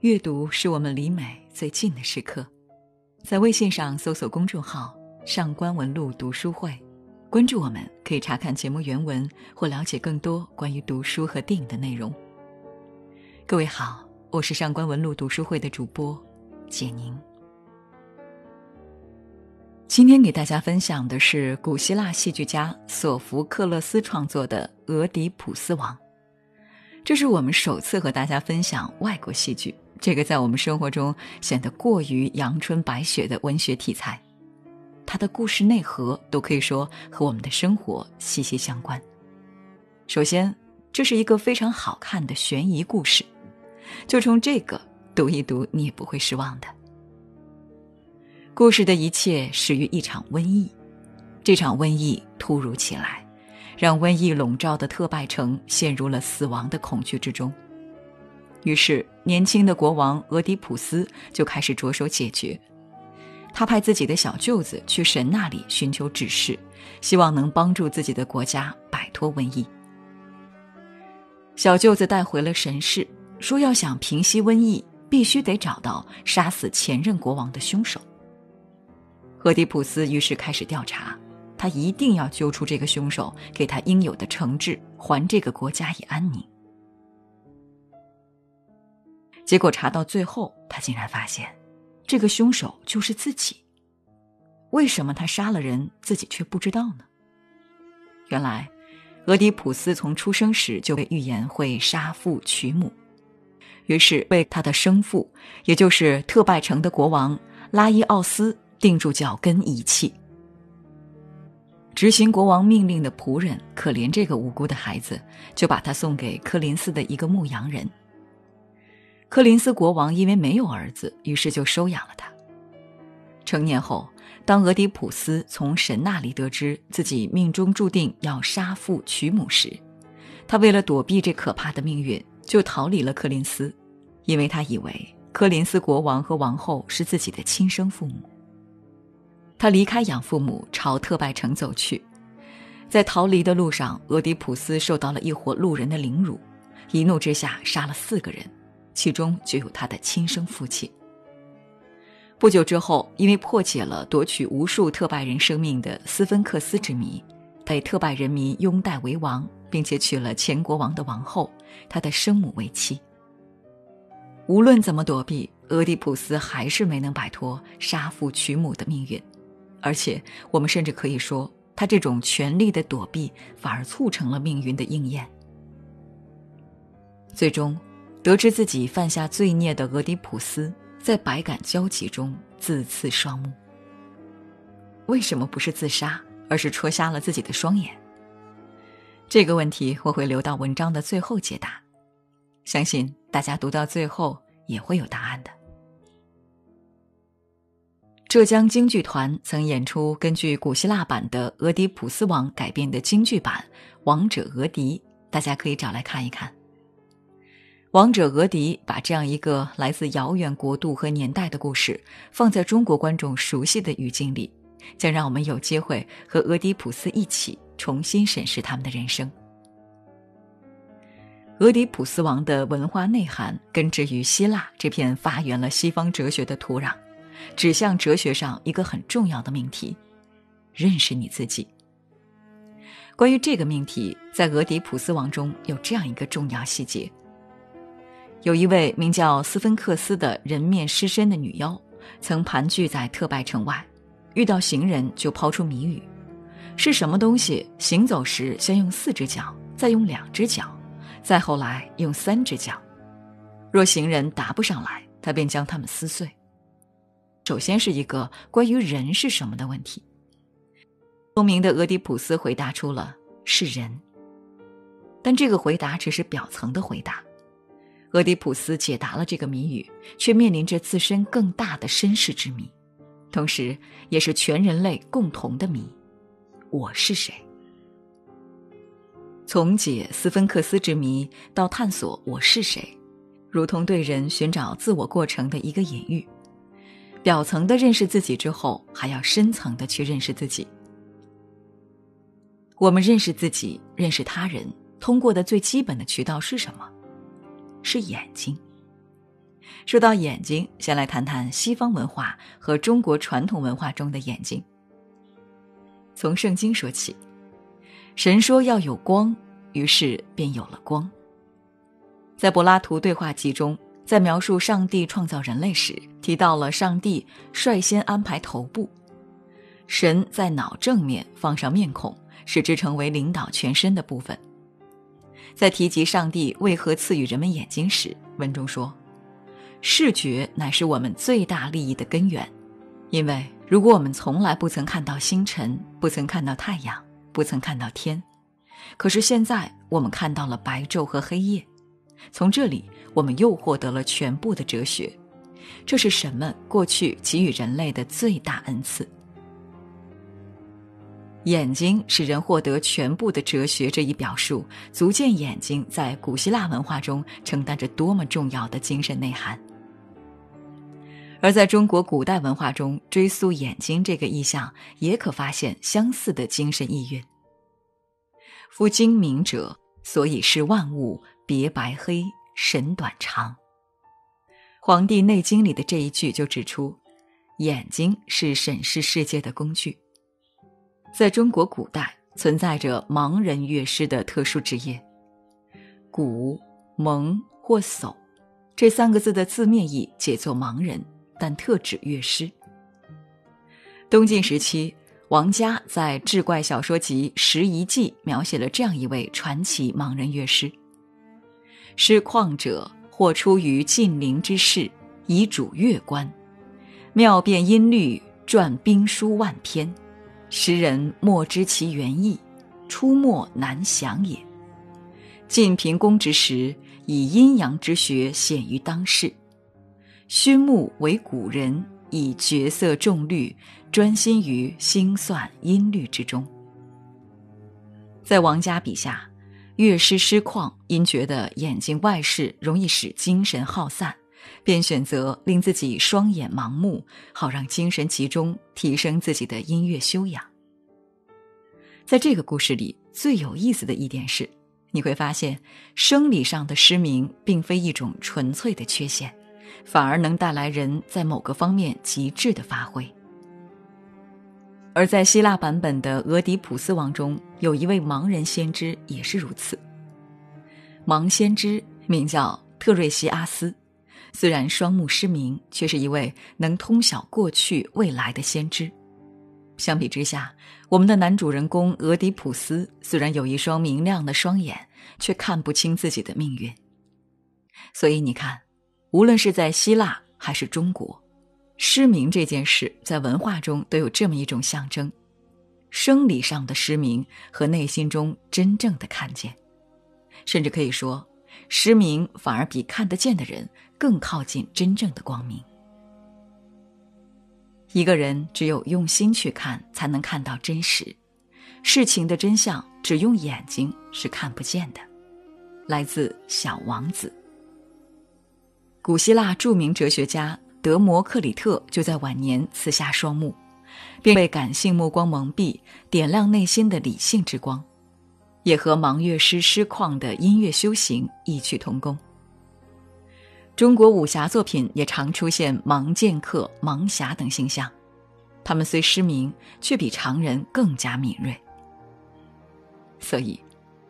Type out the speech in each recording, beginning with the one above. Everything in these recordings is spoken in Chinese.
阅读是我们离美最近的时刻，在微信上搜索公众号“上官文露读书会”，关注我们，可以查看节目原文或了解更多关于读书和电影的内容。各位好，我是上官文露读书会的主播简宁。今天给大家分享的是古希腊戏剧家索福克勒斯创作的《俄狄浦斯王》，这是我们首次和大家分享外国戏剧。这个在我们生活中显得过于阳春白雪的文学题材，它的故事内核都可以说和我们的生活息息相关。首先，这是一个非常好看的悬疑故事，就冲这个读一读，你也不会失望的。故事的一切始于一场瘟疫，这场瘟疫突如其来，让瘟疫笼罩的特拜城陷入了死亡的恐惧之中。于是，年轻的国王俄狄浦斯就开始着手解决。他派自己的小舅子去神那里寻求指示，希望能帮助自己的国家摆脱瘟疫。小舅子带回了神事，说要想平息瘟疫，必须得找到杀死前任国王的凶手。俄狄浦斯于是开始调查，他一定要揪出这个凶手，给他应有的惩治，还这个国家以安宁。结果查到最后，他竟然发现，这个凶手就是自己。为什么他杀了人，自己却不知道呢？原来，俄狄浦斯从出生时就被预言会杀父娶母，于是被他的生父，也就是特拜城的国王拉伊奥斯定住脚跟遗弃。执行国王命令的仆人可怜这个无辜的孩子，就把他送给科林斯的一个牧羊人。柯林斯国王因为没有儿子，于是就收养了他。成年后，当俄狄浦斯从神那里得知自己命中注定要杀父娶母时，他为了躲避这可怕的命运，就逃离了柯林斯，因为他以为柯林斯国王和王后是自己的亲生父母。他离开养父母，朝特拜城走去。在逃离的路上，俄狄浦斯受到了一伙路人的凌辱，一怒之下杀了四个人。其中就有他的亲生父亲。不久之后，因为破解了夺取无数特拜人生命的斯芬克斯之谜，被特拜人民拥戴为王，并且娶了前国王的王后，他的生母为妻。无论怎么躲避，俄狄浦斯还是没能摆脱杀父娶母的命运，而且我们甚至可以说，他这种权力的躲避反而促成了命运的应验。最终。得知自己犯下罪孽的俄狄浦斯，在百感交集中自刺双目。为什么不是自杀，而是戳瞎了自己的双眼？这个问题我会留到文章的最后解答，相信大家读到最后也会有答案的。浙江京剧团曾演出根据古希腊版的《俄狄浦斯王》改编的京剧版《王者俄狄》，大家可以找来看一看。王者俄狄把这样一个来自遥远国度和年代的故事放在中国观众熟悉的语境里，将让我们有机会和俄狄浦斯一起重新审视他们的人生。俄狄浦斯王的文化内涵根植于希腊这片发源了西方哲学的土壤，指向哲学上一个很重要的命题：认识你自己。关于这个命题，在俄狄浦斯王中有这样一个重要细节。有一位名叫斯芬克斯的人面狮身的女妖，曾盘踞在特拜城外，遇到行人就抛出谜语：是什么东西行走时先用四只脚，再用两只脚，再后来用三只脚？若行人答不上来，他便将它们撕碎。首先是一个关于人是什么的问题。聪明的俄狄浦斯回答出了是人，但这个回答只是表层的回答。俄狄浦斯解答了这个谜语，却面临着自身更大的身世之谜，同时也是全人类共同的谜：我是谁？从解斯芬克斯之谜到探索我是谁，如同对人寻找自我过程的一个隐喻。表层的认识自己之后，还要深层的去认识自己。我们认识自己、认识他人，通过的最基本的渠道是什么？是眼睛。说到眼睛，先来谈谈西方文化和中国传统文化中的眼睛。从圣经说起，神说要有光，于是便有了光。在柏拉图对话集中，在描述上帝创造人类时，提到了上帝率先安排头部，神在脑正面放上面孔，使之成为领导全身的部分。在提及上帝为何赐予人们眼睛时，文中说。视觉乃是我们最大利益的根源，因为如果我们从来不曾看到星辰，不曾看到太阳，不曾看到天，可是现在我们看到了白昼和黑夜，从这里我们又获得了全部的哲学，这是神们过去给予人类的最大恩赐。眼睛使人获得全部的哲学，这一表述足见眼睛在古希腊文化中承担着多么重要的精神内涵。而在中国古代文化中，追溯眼睛这个意象，也可发现相似的精神意蕴。夫精明者，所以视万物别白黑，神短长。《黄帝内经》里的这一句就指出，眼睛是审视世界的工具。在中国古代，存在着盲人乐师的特殊职业。古蒙或叟，这三个字的字面意解作盲人。但特指乐师。东晋时期，王家在《志怪小说集·拾遗记》描写了这样一位传奇盲人乐师：师旷者，或出于晋陵之士，以主乐官，妙变音律，撰兵书万篇，时人莫知其原意，出没难详也。晋平公之时，以阴阳之学显于当世。熏木为古人，以绝色重律，专心于心算音律之中。在王家笔下，乐师失旷因觉得眼睛外视容易使精神耗散，便选择令自己双眼盲目，好让精神集中，提升自己的音乐修养。在这个故事里，最有意思的一点是，你会发现生理上的失明并非一种纯粹的缺陷。反而能带来人在某个方面极致的发挥。而在希腊版本的《俄狄浦斯王》中，有一位盲人先知也是如此。盲先知名叫特瑞西阿斯，虽然双目失明，却是一位能通晓过去未来的先知。相比之下，我们的男主人公俄狄浦斯虽然有一双明亮的双眼，却看不清自己的命运。所以你看。无论是在希腊还是中国，失明这件事在文化中都有这么一种象征：生理上的失明和内心中真正的看见，甚至可以说，失明反而比看得见的人更靠近真正的光明。一个人只有用心去看，才能看到真实事情的真相，只用眼睛是看不见的。来自《小王子》。古希腊著名哲学家德摩克里特就在晚年赐下双目，并被感性目光蒙蔽，点亮内心的理性之光，也和盲乐师师旷的音乐修行异曲同工。中国武侠作品也常出现盲剑客、盲侠等形象，他们虽失明，却比常人更加敏锐。所以，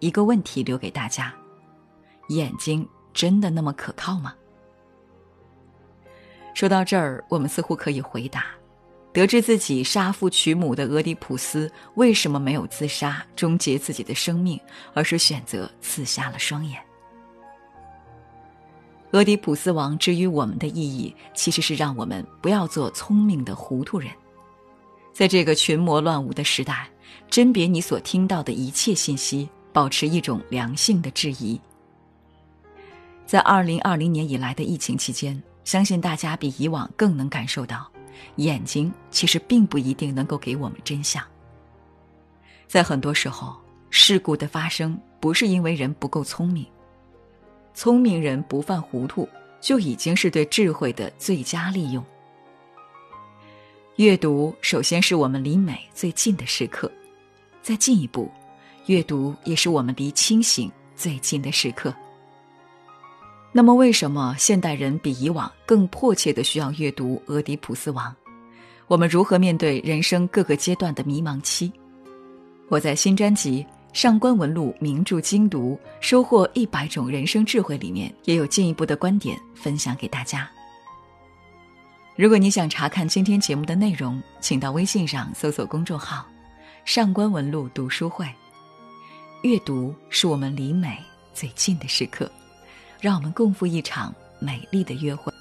一个问题留给大家：眼睛真的那么可靠吗？说到这儿，我们似乎可以回答：得知自己杀父娶母的俄狄浦斯为什么没有自杀终结自己的生命，而是选择刺瞎了双眼？俄狄浦斯王之于我们的意义，其实是让我们不要做聪明的糊涂人。在这个群魔乱舞的时代，甄别你所听到的一切信息，保持一种良性的质疑。在二零二零年以来的疫情期间。相信大家比以往更能感受到，眼睛其实并不一定能够给我们真相。在很多时候，事故的发生不是因为人不够聪明，聪明人不犯糊涂就已经是对智慧的最佳利用。阅读首先是我们离美最近的时刻，再进一步，阅读也是我们离清醒最近的时刻。那么，为什么现代人比以往更迫切的需要阅读《俄狄浦斯王》？我们如何面对人生各个阶段的迷茫期？我在新专辑《上官文录名著精读：收获一百种人生智慧》里面，也有进一步的观点分享给大家。如果你想查看今天节目的内容，请到微信上搜索公众号“上官文录读书会”。阅读是我们离美最近的时刻，让我们共赴一场美丽的约会。